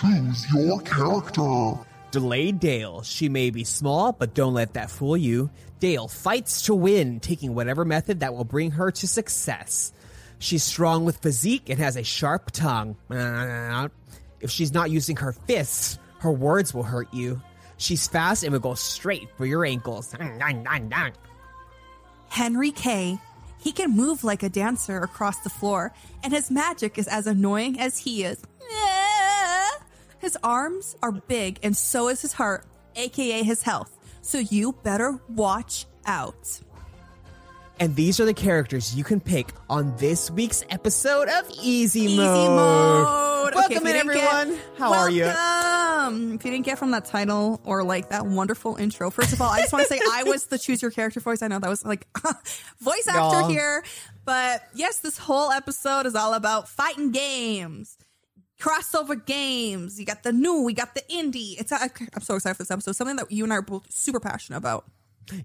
Choose your character. Delayed Dale. She may be small, but don't let that fool you. Dale fights to win, taking whatever method that will bring her to success. She's strong with physique and has a sharp tongue. If she's not using her fists, her words will hurt you. She's fast and will go straight for your ankles. Henry K. He can move like a dancer across the floor, and his magic is as annoying as he is. His arms are big, and so is his heart, aka his health. So you better watch out. And these are the characters you can pick on this week's episode of Easy, Easy Mode. mode. Welcome Okay, in, everyone. get- How are you? If you didn't get from that title or like that wonderful intro, first of all, I just want to say I was the choose your character voice. I know that was like voice actor here, but yes, this whole episode is all about fighting games. Crossover games. You got the new, we got the indie. It's I, I'm so excited for this episode. Something that you and I are both super passionate about.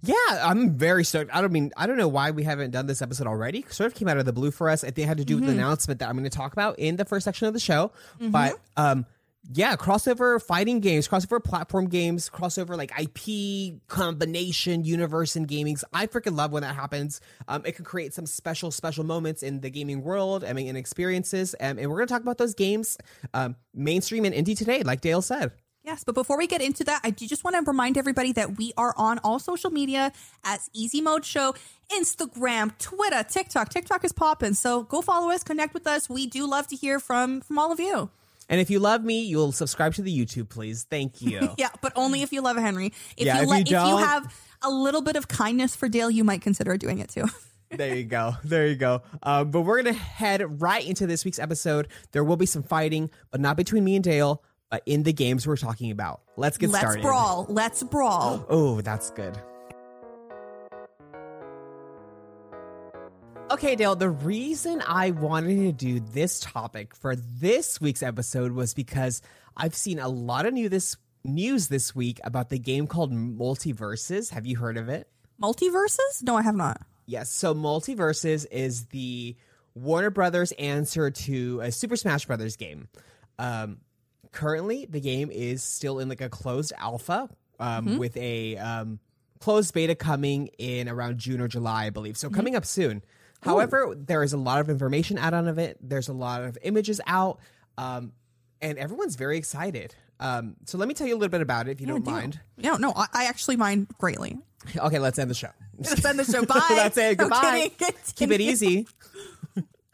Yeah, I'm very stoked. I don't mean I don't know why we haven't done this episode already. Sort of came out of the blue for us. I think it had to do with the announcement that I'm going to talk about in the first section of the show. But um yeah, crossover fighting games, crossover platform games, crossover like IP combination universe and gamings. I freaking love when that happens. Um, it can create some special, special moments in the gaming world. I mean, and experiences. Um, and we're going to talk about those games, um, mainstream and indie today, like Dale said. Yes, but before we get into that, I do just want to remind everybody that we are on all social media as Easy Mode Show, Instagram, Twitter, TikTok. TikTok is popping, so go follow us, connect with us. We do love to hear from from all of you. And if you love me, you'll subscribe to the YouTube, please. Thank you. Yeah, but only if you love Henry. If Yeah, you if you if you have a little bit of kindness for Dale, you might consider doing it too. there you go. There you go. Um, but we're going to head right into this week's episode. There will be some fighting, but not between me and Dale, but in the games we're talking about. Let's get started. Let's brawl. Let's brawl. Oh, that's good. Okay, Dale, the reason I wanted to do this topic for this week's episode was because I've seen a lot of new this news this week about the game called MultiVersus. Have you heard of it? MultiVersus? No, I have not. Yes. So MultiVersus is the Warner Brothers answer to a Super Smash Brothers game. Um, currently, the game is still in like a closed alpha um, with a um, closed beta coming in around June or July, I believe. So coming up soon. However, there is a lot of information out on of it. There's a lot of images out, um, and everyone's very excited. Um, so let me tell you a little bit about it, if you don't do. mind. No, no, I, I actually mind greatly. Okay, let's end the show. Let's end the show. Bye. That's it. Goodbye. kidding. Keep it easy.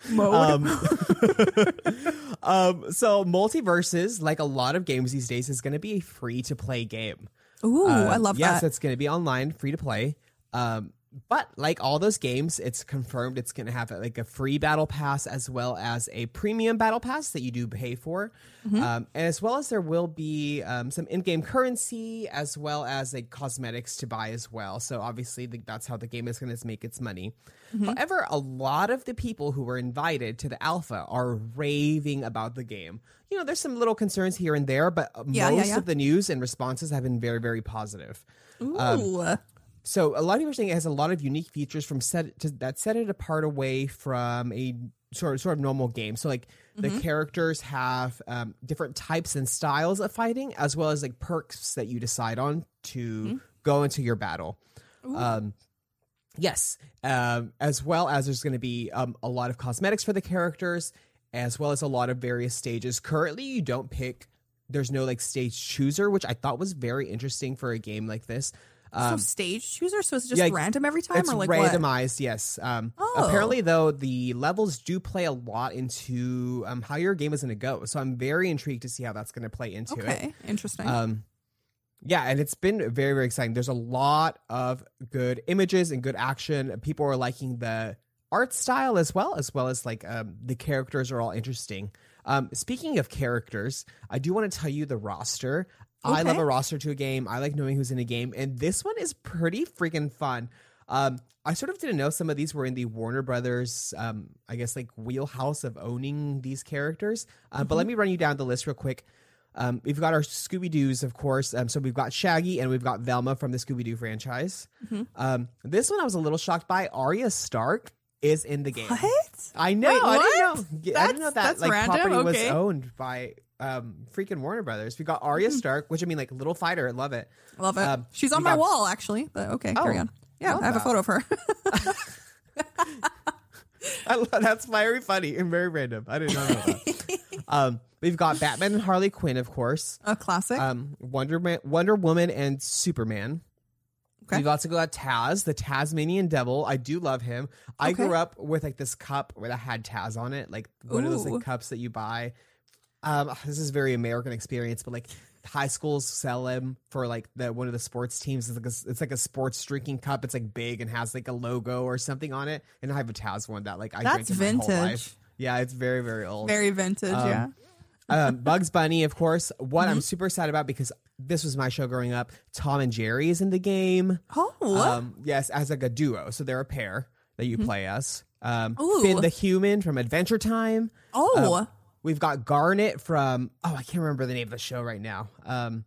Mode. Um, um, so MultiVersus, like a lot of games these days, is going to be a free to play game. Ooh, I love yes, that. it's going to be online, free to play. Um, but like all those games, it's confirmed it's going to have like a free battle pass as well as a premium battle pass that you do pay for, Mm-hmm. um, and as well as there will be um, some in-game currency as well as like cosmetics to buy as well. So obviously the, that's how the game is going to make its money. Mm-hmm. However, a lot of the people who were invited to the alpha are raving about the game. You know, there's some little concerns here and there, but Yeah, yeah, most yeah. of the news and responses have been very, very positive. Ooh. um, So a lot of people are saying it has a lot of unique features from set to, that set it apart away from a sort of sort of normal game. So like Mm-hmm. the characters have um, different types and styles of fighting, as well as like perks that you decide on to Mm-hmm. go into your battle. Um, yes, um, as well as there's going to be um, a lot of cosmetics for the characters, as well as a lot of various stages. Currently, you don't pick. There's no like stage chooser, which I thought was very interesting for a game like this. So stage chooser, so it's just um, yeah, random every time, It's or like what? randomized, yes. Um, Oh. Apparently, though, the levels do play a lot into um, how your game is going to go. So I'm very intrigued to see how that's going to play into it. Okay, interesting. Um, yeah, and it's been very, very exciting. There's a lot of good images and good action. People are liking the art style as well, as well as like um, the characters are all interesting. Um, speaking of characters, I do want to tell you the roster. I love a roster to a game. I like knowing who's in a game, and this one is pretty freaking fun. Um, I sort of didn't know some of these were in the Warner Brothers, um, I guess, like wheelhouse of owning these characters. Um, But let me run you down the list real quick. Um, we've got our Scooby Doo's, of course. Um, so we've got Shaggy and we've got Velma from the Scooby Doo franchise. Um, this one I was a little shocked by. Arya Stark is in the game. what? I know. Wait, I didn't what? know. I didn't know that That's- like that's random? property was owned by um, freaking Warner Brothers. We got Arya Stark, which I mean, like little fighter, I love it. Love it. Um, She's on my got- wall, actually. But okay, carry Oh, on. Yeah, I have a photo of her. I love, that's very funny and very random. I did not know that. um, we've got Batman and Harley Quinn, of course. a classic. Um, Wonder Man, Wonder Woman, and Superman. Okay. We've also got Taz, the Tasmanian Devil. I do love him. I Okay. grew up with like this cup where that had Taz on it, like one of those like cups that you buy. Um, this is a very American experience, but like high schools sell them for like the one of the sports teams. It's like a, it's like a sports drinking cup. It's like big and has like a logo or something on it. And I have a Taz one that like I That's drank it my whole vintage. Yeah, it's very very old. Very vintage, yeah. um, Bugs Bunny, of course. What Mm-hmm. I'm super excited about because this was my show growing up. Tom and Jerry is in the game. Oh, Um, yes, as like a duo, so they're a pair that you play as. Um, Mm-hmm. Ooh. Finn the Human from Adventure Time. oh, um, We've got Garnet from oh I can't remember the name of the show right now. Um,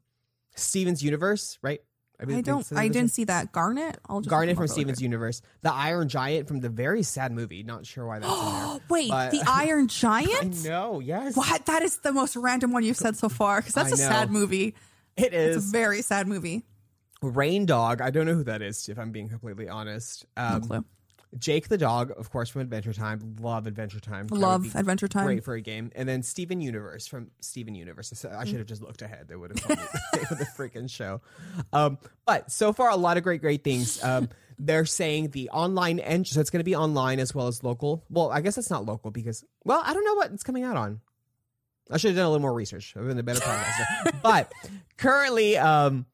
Steven's Universe, right? I don't. I of the didn't see that. Garnet. I'll just Garnet from him up really Steven's Universe. The Iron Giant from the very sad movie. Not sure why that's in there. Wait, But- the Iron Giant? I know. Yes. What? That is the most random one you've said so far. Because that's I a sad movie. It It's a very sad movie. Reindog. I don't know who that is, if I'm being completely honest. No Um, clue. Jake the dog, of course, from Adventure Time. Love Adventure Time. That would Love be Adventure Time. Great for a game. And then Steven Universe from Steven Universe. I should have just looked ahead. They would have told me the name of the freaking show. Um, but so far, a lot of great, great things. Um, they're saying the online engine, so it's going to be online as well as local. Well, I guess it's not local because, well, I don't know what it's coming out on. I should have done a little more research. I've been a better podcaster. but currently, um,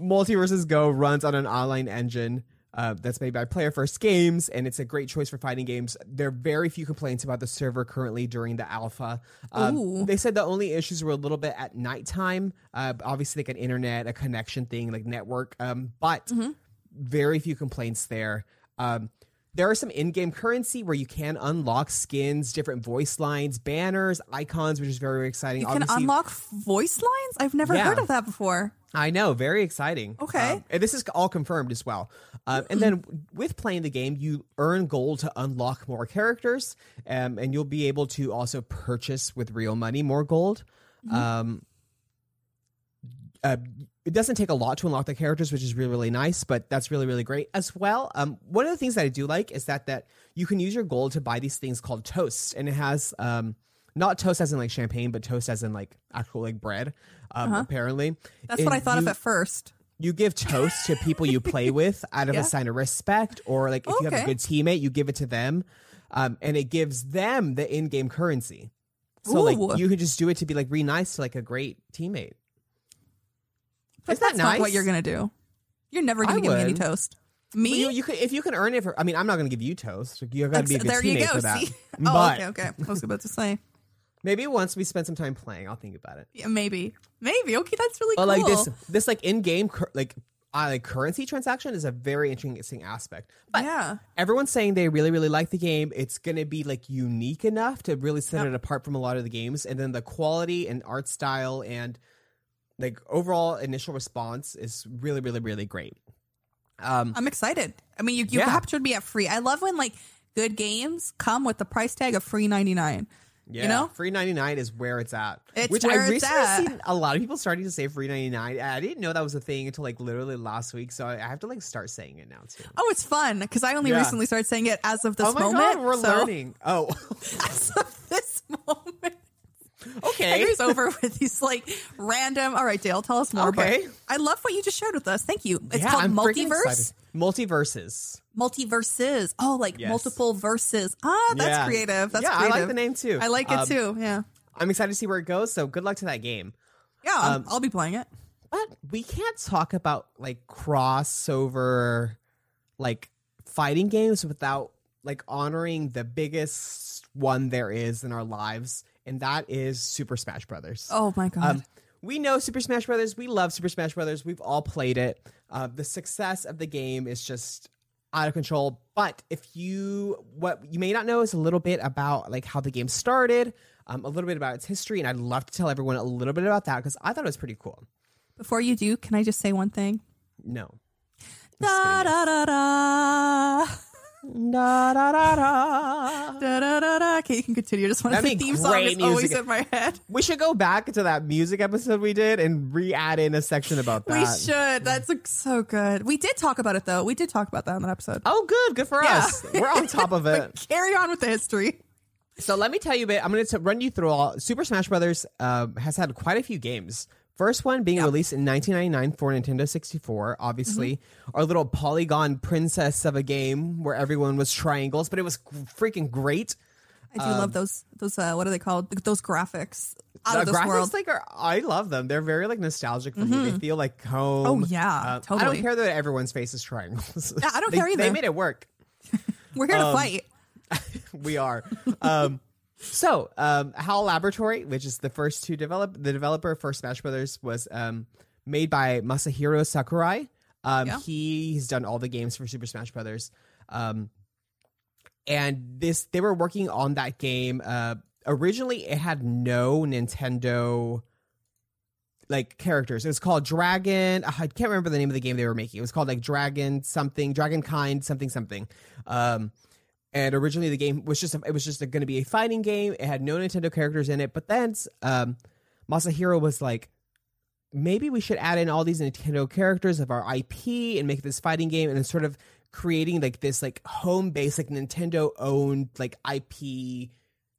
MultiVersus Go runs on an online engine uh, that's made by Player First Games, and it's a great choice for fighting games. There are very few complaints about the server currently during the alpha. Um, they said the only issues were a little bit at nighttime. Uh, obviously, like an internet, a connection thing, like network, um, but very few complaints there. Um, there are some in-game currency where you can unlock skins, different voice lines, banners, icons, which is very, very exciting. You can Obviously- unlock voice lines. I've never Yeah. heard of that before. I know, very exciting. Okay. Um, and this is all confirmed as well. Um, and then with playing the game, you earn gold to unlock more characters, um, and you'll be able to also purchase with real money more gold. Um, uh, it doesn't take a lot to unlock the characters, which is really really nice. But that's really really great as well. Um, one of the things that I do like is that that you can use your gold to buy these things called toast, and it has um, not toast as in like champagne, but toast as in like actual like bread. Um, Apparently, That's what I thought you- of at first. you give toast to people you play with out of Yeah. a sign of respect, or like if you have a good teammate, you give it to them, um, and it gives them the in-game currency. So Ooh. like you could just do it to be like re nice to like a great teammate. But Isn't that that's not what you're gonna do. You're never gonna I give me any would. toast. Well, Me? you, you could if you can earn it for. I mean, I'm not going to give you toast. You got to be a Ex- good there teammate you go. for that. See? Oh, but okay, okay. I was about to say. maybe once we spend some time playing, I'll think about it. Yeah, maybe. Maybe. Okay, that's really But cool. like this, this like in-game cur- like uh, like currency transaction is a very interesting aspect. But yeah. everyone's saying they really really like the game it's going to be like unique enough to really set it apart from a lot of the games and then the quality and art style and like overall initial response is really really really great um I'm excited. I mean, you, you Yeah. captured me at free. I love when like good games come with the price tag of free 99. yeah You know? free 99 is where it's at It's which i recently seen a lot of people starting to say free 99 i didn't know that was a thing until like literally last week so i have to like start saying it now too Oh, it's fun because I only Yeah. recently started saying it as of this oh moment. god we're so, learning oh As of this moment. Okay Henry's over with these like random. All right, Dale, tell us more. Okay. I love what you just shared with us. Thank you. It's yeah, called I'm multiverse. MultiVersus MultiVersus. Oh, like Yes. multiple verses. Ah, that's Yeah. creative. That's yeah, creative. I like the name too. I like it Um, too. Yeah. I'm excited to see where it goes. So good luck to that game. Yeah, um, I'll be playing it. But we can't talk about like crossover, like fighting games without like honoring the biggest one there is in our lives, and that is Super Smash Brothers. Oh my god. Um, we know Super Smash Brothers. We love Super Smash Brothers. We've all played it. Uh, the success of the game is just out of control. But if you, what you may not know is a little bit about like how the game started, um, a little bit about its history, and I'd love to tell everyone a little bit about that because I thought it was pretty cool. Before you do, can I just say one thing? No. Da da da da. Da, da, da, da. Da, da, da, da. Okay, you can continue. I just want to be theme song is always in my head. We should go back to that music episode we did and re-add in a section about that. We should. That's like, so good. We did talk about it though. We did talk about that in that episode. Oh, good, good for Yeah. us. We're on top of it. Carry on with the history. So let me tell you a bit. I'm going to run you through all. Super Smash Brothers um, has had quite a few games. First one being released in 1999 for Nintendo 64. Obviously, Mm-hmm. our little polygon princess of a game where everyone was triangles, but it was freaking great. I do love those. Those uh, what are they called? Those graphics out the of this graphics, world. like, are, I love them. They're very like nostalgic for me. They feel like home. Oh, yeah, Uh, I don't care that everyone's face is triangles. Yeah, I don't They- care either. They made it work. We're here um, to fight. we are. Um, so, um, HAL Laboratory, which is the first to develop, the developer for Smash Brothers was um, made by Masahiro Sakurai. Um, Yeah. he, he's done all the games for Super Smash Brothers. Um, and this, they were working on that game. Uh, originally, it had no Nintendo like characters. It was called Dragon. I can't remember the name of the game they were making. It was called like Dragon something, Dragon King something something. Um, and originally the game was just a, it was just going to be a fighting game. It had no Nintendo characters in it. But then um, Masahiro was like, maybe we should add in all these Nintendo characters of our IP and make this fighting game, and then sort of creating like this like home base like Nintendo owned like IP.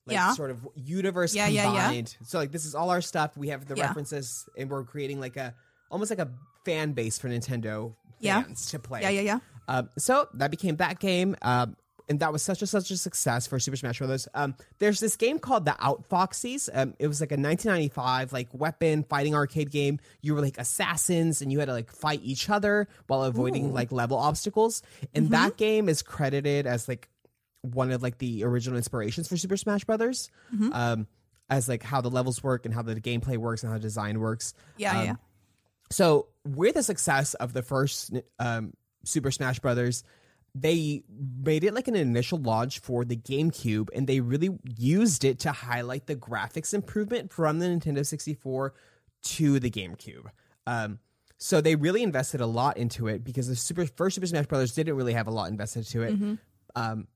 Like Yeah. sort of universe Yeah, yeah, yeah. combined. So like this is all our stuff. We have the references, and we're creating like a almost like a fan base for Nintendo Yeah. fans to play. Yeah, yeah, yeah. Um, so that became that game, um, and that was such a such a success for Super Smash Bros. Um, there's this game called the Outfoxies. Um, it was like a 1995 like weapon fighting arcade game. You were like assassins, and you had to like fight each other while avoiding like level obstacles. And that game is credited as like one of like the original inspirations for Super Smash Brothers. Um, as like how the levels work and how the gameplay works and how the design works. Yeah, Um, yeah. So with the success of the first um, Super Smash Brothers, they made it like an initial launch for the GameCube, and they really used it to highlight the graphics improvement from the Nintendo 64 to the GameCube. Um, so they really invested a lot into it because the super first Super Smash Brothers didn't really have a lot invested to it. Um,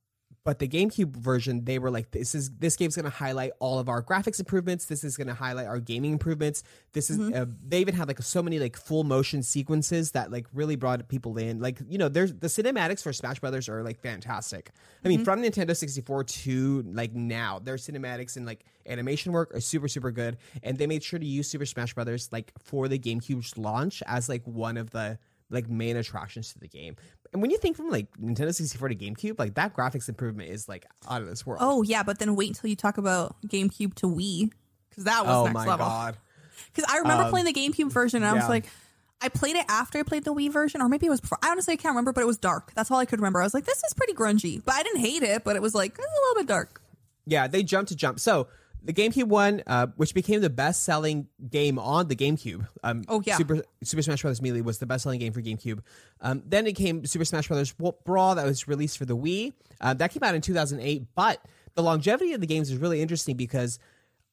but the GameCube version, they were like, "This is this game's going to highlight all of our graphics improvements. This is going to highlight our gaming improvements. This is." Uh, they even had like so many like full motion sequences that like really brought people in. Like you know, there's the cinematics for Smash Brothers are like fantastic. I mean, from Nintendo 64 to like now, their cinematics and like animation work are super super good. And they made sure to use Super Smash Brothers like for the GameCube's launch as like one of the like main attractions to the game. And when you think from like Nintendo 64 to GameCube, like that graphics improvement is like out of this world. Oh yeah, but then wait until you talk about GameCube to Wii because that was Oh next my level. god. Because I remember Um, playing the GameCube version, and I was like, I played it after I played the Wii version, or maybe it was before. I honestly can't remember, but it was dark. That's all I could remember. I was like, this is pretty grungy, but I didn't hate it. But it was like it's a little bit dark. Yeah, they jumped to jump. So the GameCube one, uh, which became the best-selling game on the GameCube. Um, Oh, yeah. Super Super Smash Bros. Melee was the best-selling game for GameCube. Um, then it came Super Smash Bros. Brawl that was released for the Wii. Uh, that came out in 2008. But the longevity of the games is really interesting because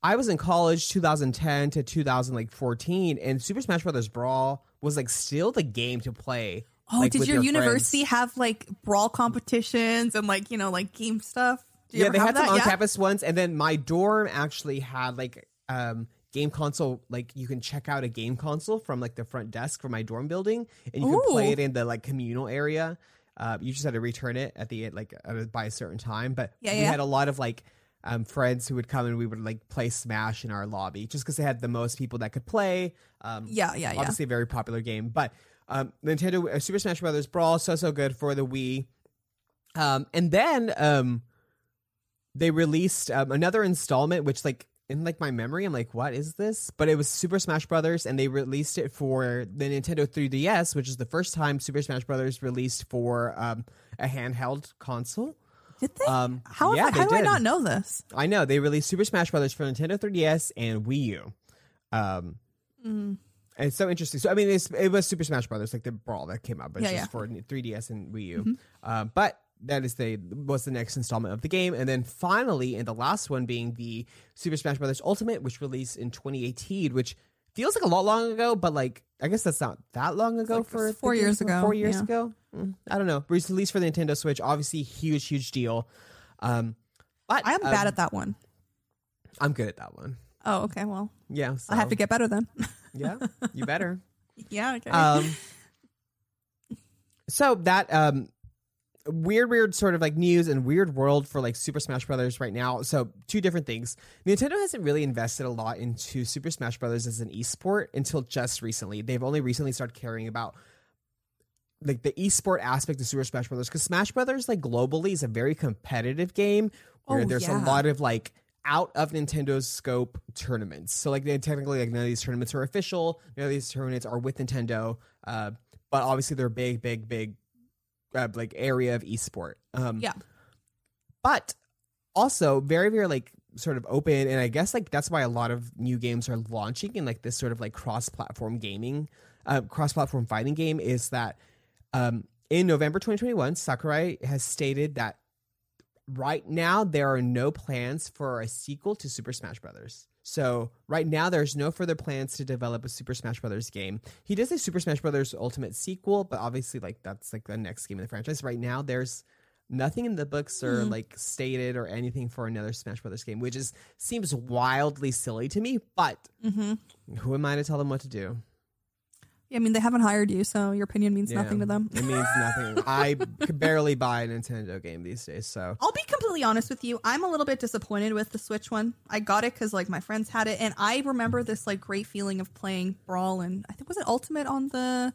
I was in college 2010 to 2014, and Super Smash Bros. Brawl was like still the game to play. Oh, like, did your, friends. university have like brawl competitions and like you know like game stuff? Yeah, they had some on Yeah? campus ones, and then my dorm actually had like um game console. Like you can check out a game console from like the front desk for my dorm building, and you can play it in the like communal area. Uh, you just had to return it at the like uh, by a certain time. But Yeah, we yeah. had a lot of like um, friends who would come and we would like play Smash in our lobby just because they had the most people that could play. Um, Yeah, yeah, yeah. obviously a very popular game. But um, Nintendo uh, Super Smash Brothers Brawl so so good for the Wii. Um, and then um, they released um, another installment, which like in like my memory, I'm like, what is this? But it was Super Smash Brothers, and they released it for the Nintendo 3DS, which is the first time Super Smash Brothers released for um, a handheld console. Did they? Um, how yeah, I- how they do I not know this? I know they released Super Smash Brothers for Nintendo 3DS and Wii U. Um, Mm. and it's so interesting. So I mean, it's, it was Super Smash Brothers, like the brawl that came out, but it's Yeah, just yeah. Mm-hmm. for 3DS and Wii U. Um, but that is the was the next installment of the game, and then finally, and the last one being the Super Smash Brothers Ultimate, which released in 2018, which feels like a lot long ago, but like I guess that's not that long ago like for four years ago, Four years yeah. ago, Mm, I don't know. Released for the Nintendo Switch, obviously huge, huge deal. Um, but I am um, bad at that one. I'm good at that one. Oh, okay. Well, Yeah, I have to get better then. Yeah, you better. yeah. Okay. um so that um weird weird sort of like news and weird world for like super smash brothers right now so two different things nintendo hasn't really invested a lot into super smash brothers as an esport until just recently they've only recently started caring about like the esport aspect of super smash brothers because smash brothers like globally is a very competitive game where Oh, there's yeah. a lot of like out of Nintendo's scope tournaments. So like they technically like none of these tournaments are official. None of these tournaments are with Nintendo. Uh, but obviously they're big, big, big uh, like area of esport. Um, yeah. but also very, very like sort of open, and I guess like that's why a lot of new games are launching in like this sort of like cross-platform gaming, uh, cross-platform fighting game. Is that um, in November 2021, Sakurai has stated that right now there are no plans for a sequel to Super Smash Brothers. So right now there's no further plans to develop a Super Smash Brothers game. He does a Super Smash Brothers Ultimate sequel, but obviously like that's like the next game in the franchise. Right now there's nothing in the books or like stated or anything for another Smash Brothers game, which is seems wildly silly to me, but Mm-hmm. who am I to tell them what to do? Yeah, I mean, they haven't hired you, so your opinion means Yeah, nothing to them. It means nothing. I could barely buy a Nintendo game these days, so I'll be completely honest with you. I'm a little bit disappointed with the Switch one. I got it because like my friends had it, and I remember this like great feeling of playing Brawl and I think was it Ultimate on the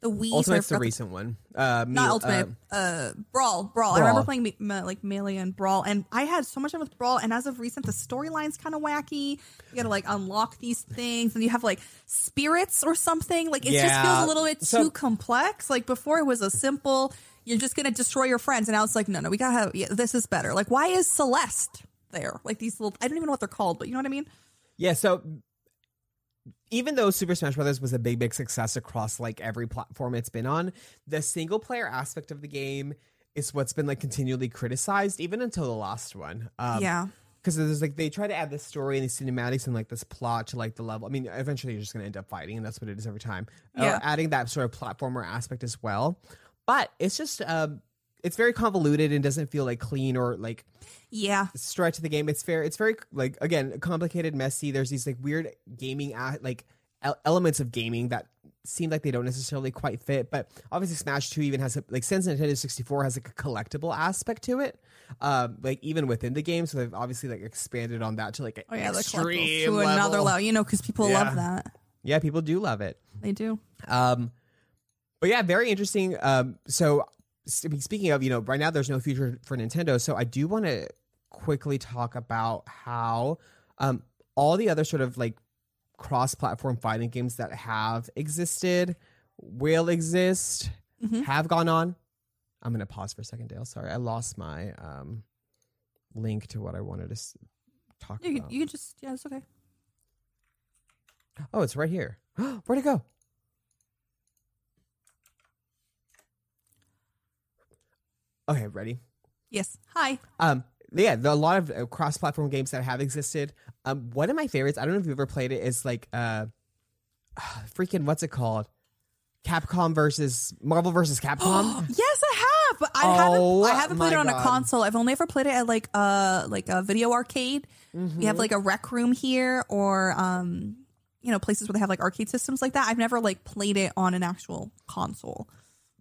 the Wii. Ultimate's the recent one. Uh, not Ultimate, uh, uh, Brawl, Brawl. I remember playing me- me- like Melee and Brawl, and I had so much fun with Brawl. And as of recent, the storyline's kind of wacky. You gotta like unlock these things, and you have like spirits or something. Like it just feels a little bit So- too complex. Like before, it was a simple. You're just gonna destroy your friends, and now it's like, no, no, we gotta have. Yeah, this is better. Like, why is Celeste there? Like these little. I don't even know what they're called, but you know what I mean. Yeah, so even though Super Smash Bros. was a big, big success across like every platform it's been on, the single player aspect of the game is what's been like continually criticized, even until the last one. Um, yeah. because there's like they try to add this story and these cinematics and like this plot to like the level. I mean, eventually you're just gonna end up fighting, and that's what it is every time. Yeah. Or adding that sort of platformer aspect as well, but it's just um, it's very convoluted and doesn't feel like clean or like Yeah. stretch the game. It's fair. It's very like again complicated, messy. There's these like weird gaming like elements of gaming that seem like they don't necessarily quite fit. But obviously, Smash Two even has a, like since Nintendo 64 has like a collectible aspect to it. Um, like even within the game, so they've obviously like expanded on that to like an Oh yeah, extreme to level. another level. You know, because people Yeah. love that. Yeah, people do love it. They do. Um, but yeah, very interesting. Um, so speaking of, you know, right now there's no future for Nintendo. So I do want to quickly talk about how um, all the other sort of like cross-platform fighting games that have existed, will exist, Mhm. have gone on. I'm gonna pause for a second, Dale. Sorry, I lost my um, link to what I wanted to s- talk You, about. you can just yeah, it's okay. oh, it's right here. Where'd it go? Okay, ready. Yes. Hi. Um, yeah, there are a lot of uh, cross-platform games that have existed. Um, one of my favorites, I don't know if you've ever played it, is like uh, freaking what's it called? Capcom versus Marvel versus Capcom. yes, I have, but I Oh, haven't. I haven't played it on God. a console. I've only ever played it at like a like a video arcade. We Mm-hmm. have like a rec room here, or um, you know, places where they have like arcade systems like that. I've never like played it on an actual console.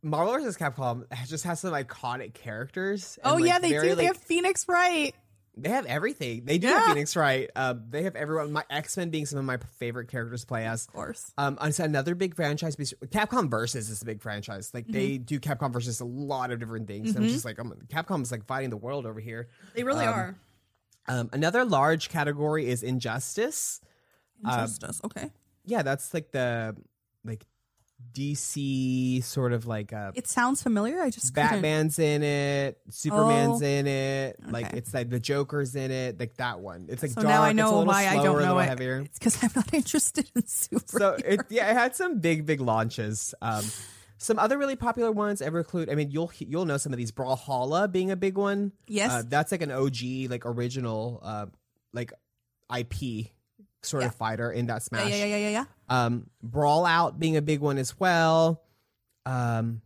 Marvel versus Capcom just has some iconic characters. and, oh like, yeah, they very, do. they have Phoenix Wright. They have everything. They do have Phoenix Wright. Uh, they have everyone. My X Men being some of my favorite characters to play as. Of course. Um, it's another big franchise. Capcom Versus is a big franchise. Like they Mm-hmm. do Capcom Versus a lot of different things. And I'm just like, I'm, Capcom's like fighting the world over here. They really um, are. Um, another large category is Injustice. Injustice. okay. Yeah, that's like the like DC sort of like uh, It sounds familiar. I just couldn't- Batman's in it, Superman's Oh. in it, like Okay. it's like the Joker's in it, like that one. It's like So dark. now I it's a know why I don't know it. heavier. It's because I'm not interested in super. so it yeah, it had some big big launches. Um, some other really popular ones ever include. I mean, you'll you'll know some of these. Brawlhalla being a big one. Yes. uh, that's like an OG like original uh, like IP sort Yeah. of fighter in that Smash. yeah, yeah, yeah, yeah, yeah. Um, Brawlout being a big one as well. Um,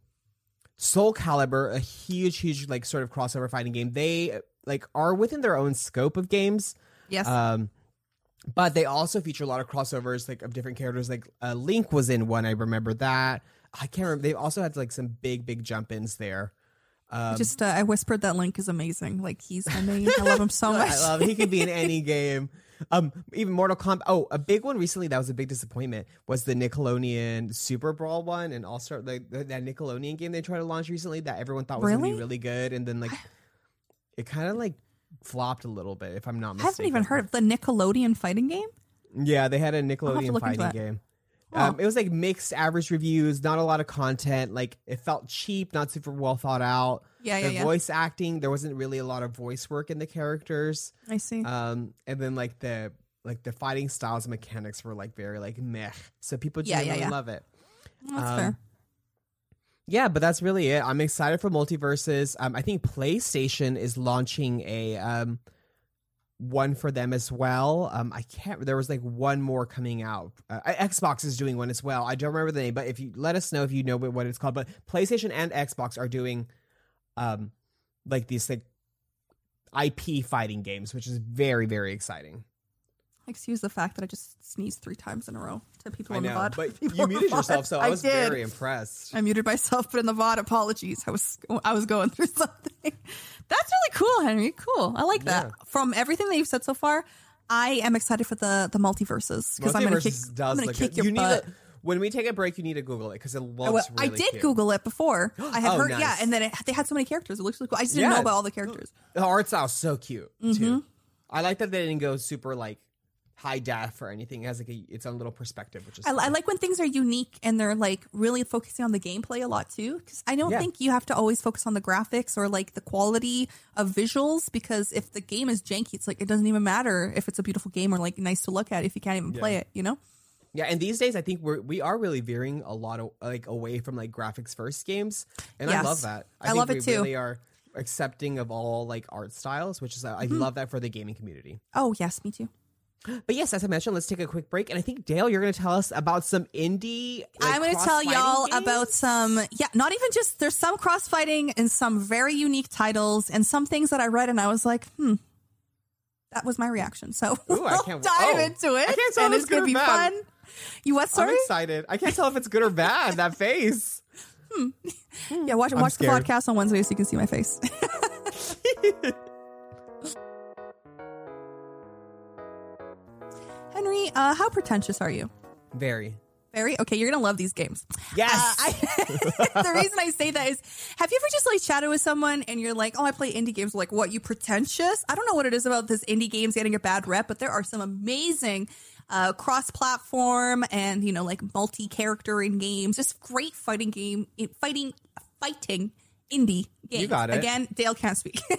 Soul Calibur, a huge, huge like sort of crossover fighting game. They like are within their own scope of games. Yes. Um, but they also feature a lot of crossovers like of different characters. Like uh, Link was in one. I remember that. I can't remember. They also had like some big, big jump ins there. Um, Just uh, I whispered that Link is amazing. Like he's amazing. I love him so much. I love. He could be in any game. Um, even Mortal Kombat. Oh, a big one recently that was a big disappointment was the Nickelodeon Super Brawl one and also like that Nickelodeon game they tried to launch recently that everyone thought was gonna Really? be really good, and then like it kind of like flopped a little bit. If I'm not mistaken, I haven't even heard of the Nickelodeon fighting game. Yeah, they had a Nickelodeon fighting game. Huh. Um, it was like mixed average reviews, not a lot of content. Like it felt cheap, not super well thought out. Yeah, yeah, the yeah. voice acting, there wasn't really a lot of voice work in the characters. I see. Um, and then like the like the fighting styles and mechanics were like very like meh. So people Yeah, didn't yeah, really yeah. love it. That's um, fair. Yeah, but that's really it. I'm excited for MultiVersus. Um, I think PlayStation is launching a um one for them as well. Um, I can't. There was like one more coming out. Uh, Xbox is doing one as well. I don't remember the name, but if you let us know if you know what it's called. But PlayStation and Xbox are doing um like these like IP fighting games, which is very very exciting. Excuse the fact that I just sneezed three times in a row to people I in the VOD. but People you muted yourself, so I was did. very impressed. I muted myself, but in the VOD, apologies. I was I was going through something. That's really cool, Henry. Cool. I like that. Yeah. From everything that you've said so far, I am excited for the the MultiVersus because I'm gonna kick, MultiVersus I'm gonna kick good. your you need butt. to, when we take a break, you need to Google it because it looks I, will- I did cute. Google it before. I had Oh, heard, yeah, and then it, they had so many characters. It looks really cool. I just didn't Yeah. know about all the characters. The art style's so cute Mm-hmm. too. I like that they didn't go super like high def or anything. It has like a, its own little perspective, which is I. I like when things are unique and they're like really focusing on the gameplay a lot too. Because I don't Yeah. think you have to always focus on the graphics or like the quality of visuals. Because if the game is janky, it's like it doesn't even matter if it's a beautiful game or like nice to look at if you can't even play it. You know? Yeah. And these days, I think we're we are really veering a lot of like away from like graphics first games, and I love that. I think love it we too. Really are accepting of all like art styles, which is I Mm-hmm. love that for the gaming community. Oh yes, me too. But yes, as I mentioned, let's take a quick break, and I think Dale, you're going to tell us about some indie. like, I'm going to tell y'all games? about some, yeah, not even just, there's some crossfighting and some very unique titles and some things that I read and I was like, hmm, that was my reaction. So Ooh, I we'll can't- dive oh, into it I can't tell and it's going to be fun. You what? Sorry, I'm excited. I can't tell if it's good or bad. That face. Yeah, watch, watch the podcast on Wednesday so you can see my face. Henry, uh, how pretentious are you? Very. Very okay. You're gonna love these games. Yes. Uh, I, the reason I say that is, have you ever just like chatted with someone and you're like, "Oh, I play indie games." Like, what? You pretentious? I don't know what it is about this indie games getting a bad rep, but there are some amazing uh, cross-platform and you know like multi-character in games. Just great fighting game, fighting, fighting indie games. You got it. Again, Dale can't speak.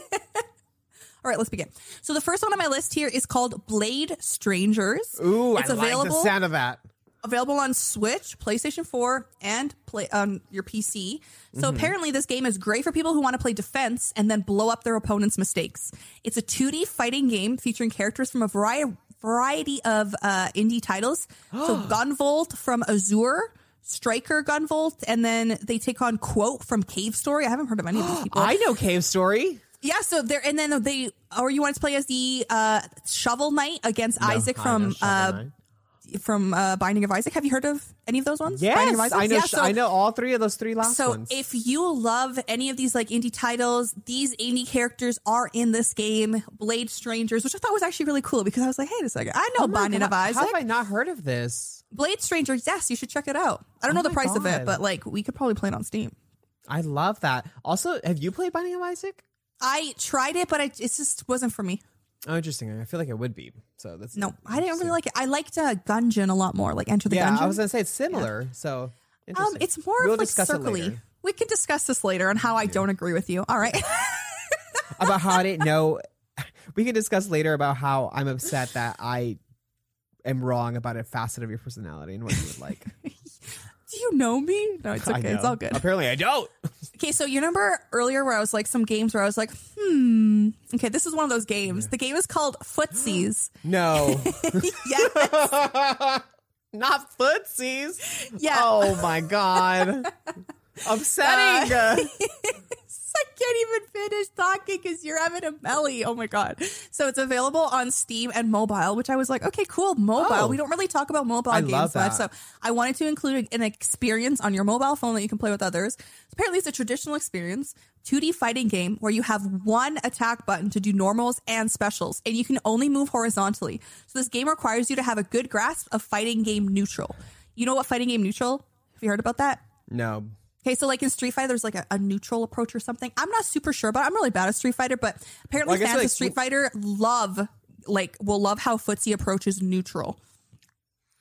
All right, let's begin. So the first one on my list here is called Blade Strangers. Ooh, it's I available like the sound of that. Available on Switch, PlayStation 4, and play on your PC. So Mm-hmm. apparently this game is great for people who want to play defense and then blow up their opponent's mistakes. It's a 2D fighting game featuring characters from a variety variety of uh, indie titles. so Gunvolt from Azure, Striker Gunvolt, and then they take on Quote from Cave Story. I haven't heard of any of these people. I know Cave Story. Yeah, so there, and then they, or you want to play as the uh, Shovel Knight against Isaac from uh. From uh, Binding of Isaac. Have you heard of any of those ones? Yes, Binding of Isaac? I know. Yeah, so, I know all three of those three last So ones. if you love any of these like indie titles, these indie characters are in this game. Blade Strangers, which I thought was actually really cool because I was like, hey, a second, I know Oh Binding God, of Isaac. How have I not heard of this? Blade Strangers, yes, you should check it out. I don't Oh know the price of it, but like we could probably play it on Steam. I love that. Also, have you played Binding of Isaac? I tried it, but I, it just wasn't for me. Oh, interesting. I feel like it would be. So that's No, I didn't really like it. I liked uh, Gungeon a lot more, like Enter the Yeah, Gungeon. I was gonna say it's similar. So Um, it's more We'll of like circly. We can discuss this later on how I don't agree with you. All right. about how I didn't know. We can discuss later about how I'm upset that I am wrong about a facet of your personality and what you would like. Do you know me? No, it's okay. It's all good. Apparently, I don't. Okay, so you remember earlier where I was like some games where I was like, hmm. Okay, this is one of those games. The game is called Footsies. No, yes. not footsies. Yeah. Oh my god. Upsetting. I can't even finish talking because you're having a belly. Oh my god! So it's available on Steam and mobile, which I was like, okay, cool, mobile. Oh. We don't really talk about mobile I games much, so I wanted to include an experience on your mobile phone that you can play with others. Apparently, it's a traditional experience, 2D fighting game where you have one attack button to do normals and specials, and you can only move horizontally. So this game requires you to have a good grasp of fighting game neutral. You know what fighting game neutral? Have you heard about that? no. Okay, so like in Street Fighter, there's like a, a neutral approach or something. I'm not super sure, but I'm really bad at Street Fighter. But apparently, Well, fans like, of Street Fighter love like will love how footsie approaches neutral.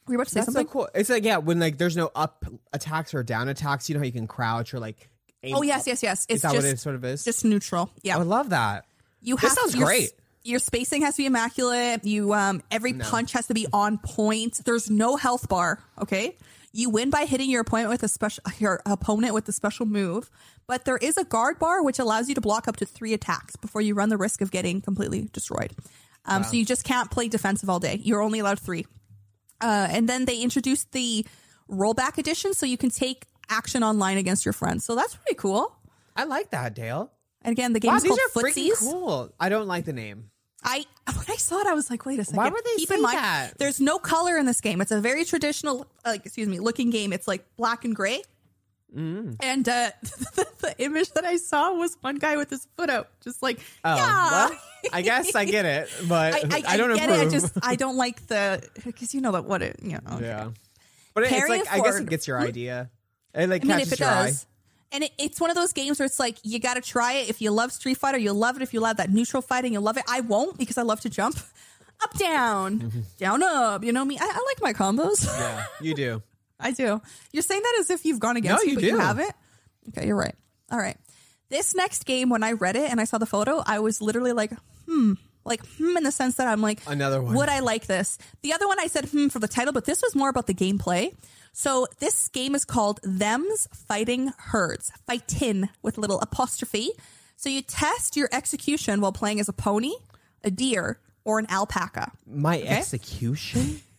Were you about to say That's something? so cool. It's like yeah, when like there's no up attacks or down attacks, you know how you can crouch or like. aim Oh yes, up? yes, yes. Is that just what it sort of is? just neutral. Yeah, I would love that. you this have sounds your, great. Your spacing has to be immaculate. You um every punch has to be on point. There's no health bar. Okay, you win by hitting your opponent with a special your opponent with a special move. But there is a guard bar which allows you to block up to three attacks before you run the risk of getting completely destroyed. Um, So you just can't play defensive all day. You're only allowed three. Uh, and then they introduced the rollback edition, so you can take action online against your friends. So that's pretty cool. I like that, Dale. And again, the game Wow, is called Footsies. cool. I don't like the name. I when I saw it, I was like, wait a second. Why would they Keep say in mind, that? there's no color in this game. It's a very traditional, like, excuse me, looking game. It's like black and gray. Mm. And uh, the, the image that I saw was one guy with his foot out, just like, Oh, yeah. well, I guess I get it, but I, I, I, don't get approve. it. I just I don't like the because you know that what it you know. yeah, but it's Carrying like I guess it gets your idea. It like I mean, catches if it your does. And it, it's one of those games where it's like you got to try it. If you love Street Fighter, you'll love it. If you love that neutral fighting, you'll love it. I won't because I love to jump up, down, down, up. You know me. I, I like my combos. Yeah, you do. I do. You're saying that as if you've gone against No, me, you but you haven't. Okay, you're right. All right. This next game, when I read it and I saw the photo, I was literally like, hmm, like hmm, in the sense that I'm like, Another one. Would I like this? The other one I said hmm for the title, but this was more about the gameplay. So this game is called Them's Fighting Herds, fightin with a little apostrophe. So you test your execution while playing as a pony, a deer, or an alpaca. My execution.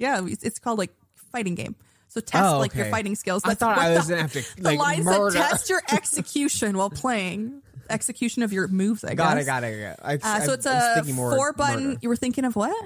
Yeah, it's called like fighting game. So test Oh, like your fighting skills. I thought what I was the- gonna have to, the like, line murder. said test your execution while playing. Execution of your moves. I Got guess. it. Got it. Got it. I, Uh, so it's a four button. murder. You were thinking of what?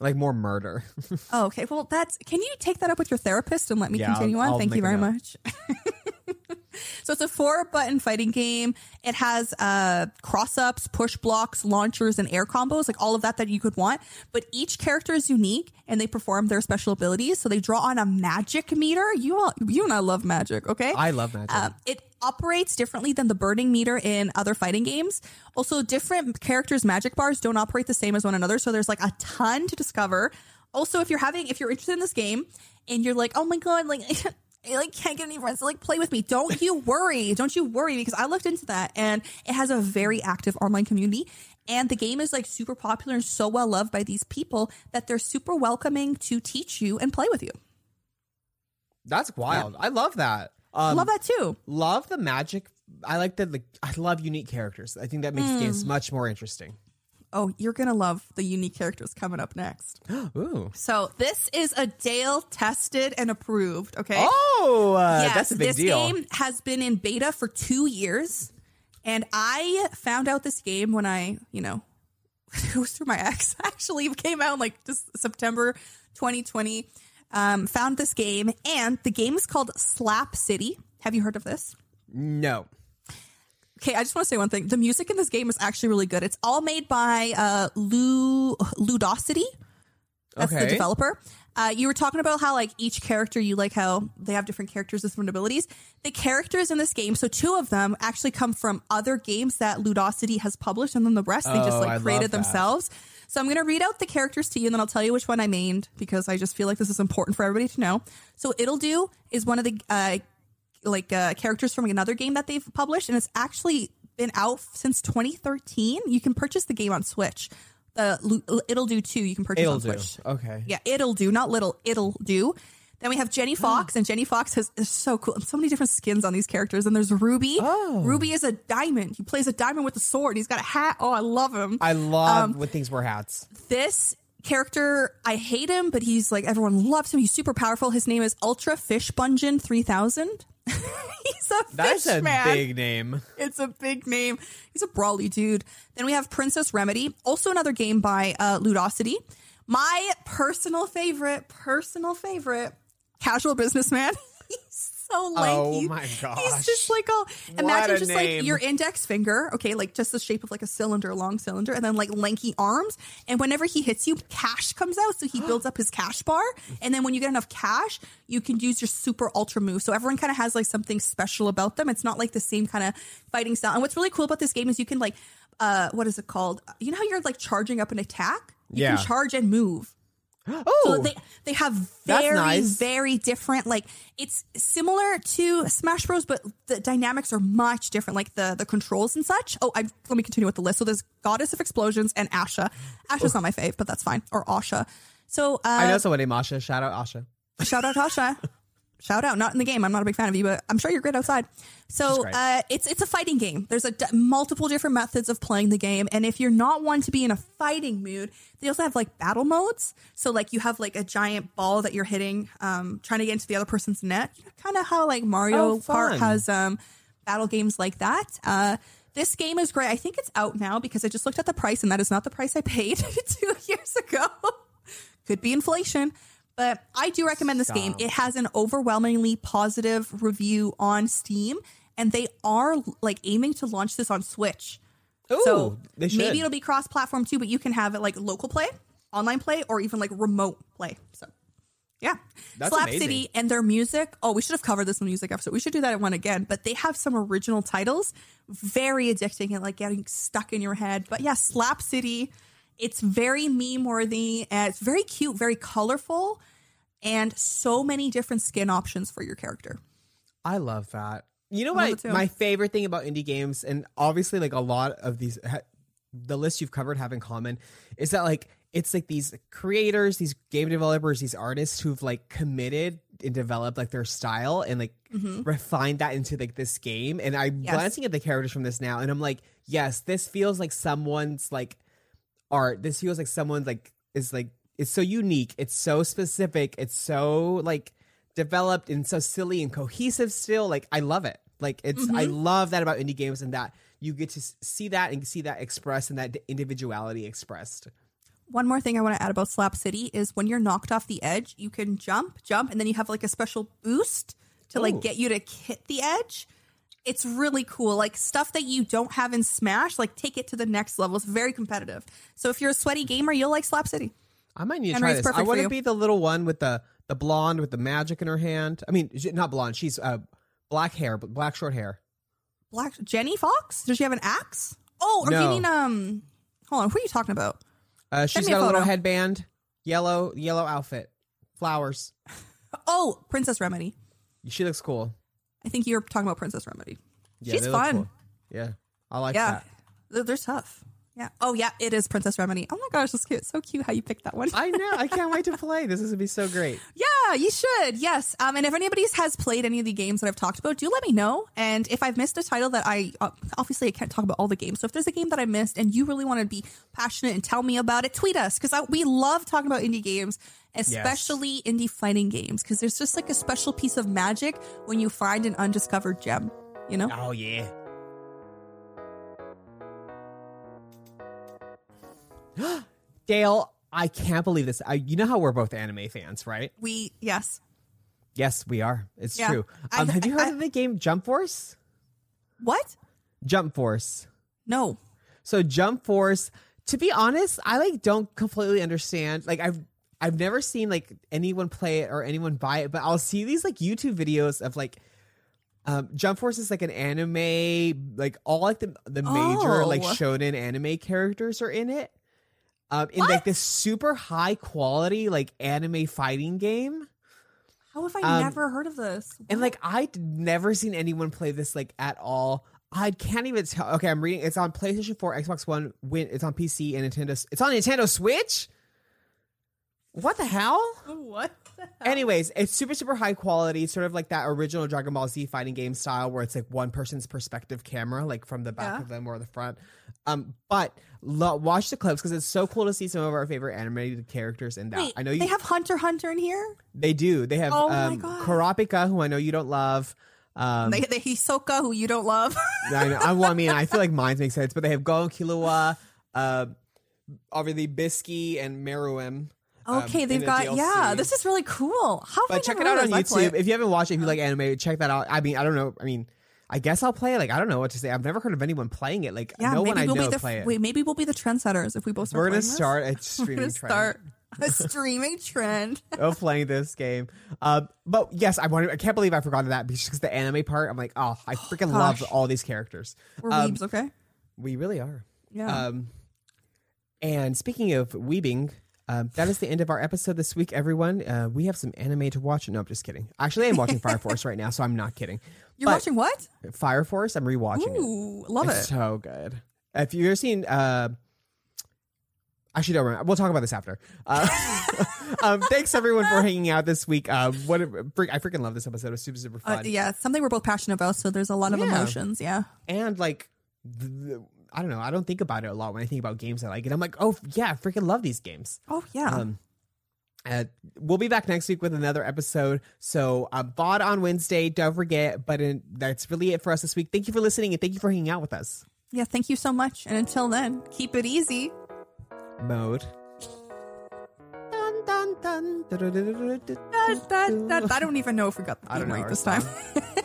Like more murder. Oh, okay. Well, that's. Can you take that up with your therapist and let me Yeah, I'll- continue on? I'll Thank you make very a note. much. so it's a four button fighting game. It has uh, cross ups, push blocks, launchers, and air combos, like all of that that you could want. But each character is unique and they perform their special abilities. So they draw on a magic meter. You all, you and I love magic. Okay, I love magic. um, it operates differently than the burning meter in other fighting games. Also, different characters' magic bars don't operate the same as one another, so there's like a ton to discover. Also, if you're having, if you're interested in this game and you're like, oh my god, like. I like can't get any friends to like play with me. Don't you worry. Don't you worry because I looked into that and it has a very active online community and the game is like super popular and so well loved by these people that they're super welcoming to teach you and play with you. That's wild. I love that. I Um, love that too. Love the magic. I like the like. I love unique characters. I think that makes Hmm. games much more interesting. Oh, you're going to love the unique characters coming up next. Ooh. So this is a Dale tested and approved. Okay. Oh, uh, yes, that's a big this deal. game has been in beta for two years, and I found out this game when I, you know, it was through my ex. Actually, it came out in like just September 2020. Um, found this game, and the game is called Slap City. Have you heard of this? No. Okay, I just want to say one thing. The music in this game is actually really good. It's all made by uh, Lu Ludosity. That's the developer. Uh, you were talking about how like each character, you like how they have different characters with different abilities. The characters in this game, so two of them actually come from other games that Ludosity has published, and then the rest they just Oh, like I created themselves. So I'm gonna read out the characters to you, and then I'll tell you which one I named because I just feel like this is important for everybody to know. So Ittle Dew is one of the uh, like uh, characters from another game that they've published, and it's actually been out since 2013. You can purchase the game on Switch. The Ittle Dew too. You can purchase It'll on do. Switch. Okay. Yeah, it'll do, not little, it'll do. Then we have Jenny Fox, and Jenny Fox has is so cool. And So many different skins on these characters. And there's Ruby. Oh. Ruby is a diamond. He plays a diamond with a sword. He's got a hat. Oh, I love him. I love Um, when things wear hats. this character, I hate him, but he's like everyone loves him. He's super powerful. His name is Ultra Fishbunjin 3000. he's a fish That's a man. big name. It's a big name. He's a brawly dude. Then we have Princess Remedy, also another game by uh, Ludosity. My personal favorite, personal favorite, Casual Businessman. He's so lanky. Oh my gosh. He's just like oh, What imagine just name. like your index finger, okay, like just the shape of like a cylinder, a long cylinder, and then like lanky arms. And whenever he hits you, cash comes out, so he builds up his cash bar. And then when you get enough cash, you can use your super ultra move. So everyone kind of has like something special about them. It's not like the same kind of fighting style. And what's really cool about this game is you can like, uh, what is it called? You know how you're like charging up an attack? You Yeah. can charge and move. Oh, So they they have very nice. very different like it's similar to Smash Bros but the dynamics are much different like the the controls and such. Oh, I let me continue with the list. So there's Goddess of Explosions and Asha. Asha's not my fave, but that's fine. Or Asha. So uh I know someone named Asha. Shout out Asha. shout out Asha. Shout out, not in the game. I'm not a big fan of you, but I'm sure you're great outside. So uh, it's it's a fighting game. There's a d- multiple different methods of playing the game, and if you're not one to be in a fighting mood, they also have like battle modes. So like you have like a giant ball that you're hitting, um, trying to get into the other person's net. You know, kind of how like Mario Oh, Kart has um, battle games like that. Uh, this game is great. I think it's out now because I just looked at the price, and that is not the price I paid two years ago. Could be inflation. But I do recommend this game. It has an overwhelmingly positive review on Steam, and they are like aiming to launch this on Switch. Ooh, so they should. maybe it'll be cross-platform too, but you can have it like local play, online play, or even like remote play. So yeah, That's Slap amazing. City and their music. Oh, we should have covered this in the music episode. We should do that one again. But they have some original titles, very addicting and like getting stuck in your head. But yeah, Slap City. It's very meme worthy. It's very cute, very colorful, and so many different skin options for your character. I love that. You know what? My favorite thing about indie games, and obviously, like a lot of these, ha- the list you've covered have in common, is that like it's like these creators, these game developers, these artists who've like committed and developed like their style and like refined that into like this game. And I'm Mm-hmm. Yes. glancing at the characters from this now, and I'm like, yes, this feels like someone's like art. This feels like someone's like is like it's so unique. It's so specific. It's so like developed and so silly and cohesive still. Like I love it. Like it's I mm-hmm. love that about indie games and that you get to see that and see that expressed and that individuality expressed. One more thing I want to add about Slap City is when you're knocked off the edge, you can jump, jump, and then you have like a special boost to like Ooh. get you to hit the edge. It's really cool. Like stuff that you don't have in Smash, like take it to the next level. It's very competitive. So if you're a sweaty gamer, you'll like Slap City. I might need to Henry, try this. I want to be the little one with the the blonde with the magic in her hand. I mean, not blonde. She's uh black hair, but black short hair. Black Jenny Fox? Does she have an axe? Oh, or do you mean um hold on, who are you talking about? Uh, she's me a got a little headband, yellow yellow outfit, flowers. Oh, Princess Remedy. She looks cool. I think you're talking about Princess Remedy. Yeah, She's fun. cool. Yeah, I like Yeah. that. They're, they're tough. Yeah. Oh yeah, it is Princess Remedy. Oh my gosh, that's cute. So cute how you picked that one. I know. I can't wait to play. This is gonna be so great. Yeah, you should. Yes. Um, and if anybody has played any of the games that I've talked about, do let me know. And if I've missed a title that I uh, obviously I can't talk about all the games. So if there's a game that I missed and you really want to be passionate and tell me about it, tweet us because we love talking about indie games, especially indie fighting games, because there's just like a special piece of magic when you find an undiscovered gem. You know. Oh yeah. Dale, I can't believe this. I, you know how we're both anime fans, right? We yes. Yes, we are. It's Yeah. true. I- Um, have you heard I- of the game Jump Force? What? Jump Force. No. So Jump Force, to be honest, I like don't completely understand. Like I've I've never seen like anyone play it or anyone buy it, but I'll see these like YouTube videos of like um Jump Force is like an anime, like all like the the major Oh. like shonen anime characters are in it. Um in like this super high quality like anime fighting game. How have I Um, never heard of this? And like I'd never seen anyone play this like at all. I can't even tell. Okay, I'm reading. It's on PlayStation 4, Xbox One, Win. It's on PC and Nintendo. It's on Nintendo Switch. What the hell? what the Anyways, it's super, super high quality, sort of like that original Dragon Ball Z fighting game style where it's like one person's perspective camera, like from the back Yeah. of them or the front. Um, but lo- watch the clips because it's so cool to see some of our favorite animated characters in that. Wait, I know you they have Hunter Hunter in here. they do. They have Oh um, God. Kurapika, who I know you don't love. Um, They they Hisoka, who you don't love. I, know, I, well, I mean, I feel like mine make sense, but they have Gon Killua, uh, obviously Bisky and Meruem. Um, okay, in they've the got DLC. yeah. This is really cool. How? But check it out on YouTube if you haven't watched it. If you like anime, check that out. I mean, I don't know. I mean, I guess I'll play it. Like, I don't know what to say. I've never heard of anyone playing it. Like, Yeah, no one I we'll know be the play it. wait. Maybe we'll be the trendsetters if we both. Start We're gonna playing this. start a We're streaming gonna trend start a streaming trend. of playing this game. Um, but yes, I want. I can't believe I forgot that because the anime part. I'm like, oh, I freaking love all these characters. We're Um, weebs, okay? We really are. Yeah. Um, and speaking of weebing, um, that is the end of our episode this week, everyone. Uh, we have some anime to watch. No, I'm just kidding. Actually, I'm watching Fire Force right now, so I'm not kidding. You're but watching what? Fire Force. I'm rewatching it. Love it's it. so good. If you've ever seen, uh, actually, don't remember. We'll talk about this after. Uh, um, thanks everyone for hanging out this week. Uh, what a, I freaking love this episode. It was super super fun. Uh, yeah, something we're both passionate about. So there's a lot of Yeah. emotions. Yeah. and like the, the- I don't know. I don't think about it a lot when I think about games I like, and I'm like, oh yeah, I freaking love these games. Oh yeah. Um, uh, we'll be back next week with another episode. So, uh, VOD on Wednesday. Don't forget. But in, that's really it for us this week. Thank you for listening and thank you for hanging out with us. yeah. Thank you so much. And until then, keep it easy. Mode. Dun, dun, dun, I don't even know if we got the I don't theme right this time.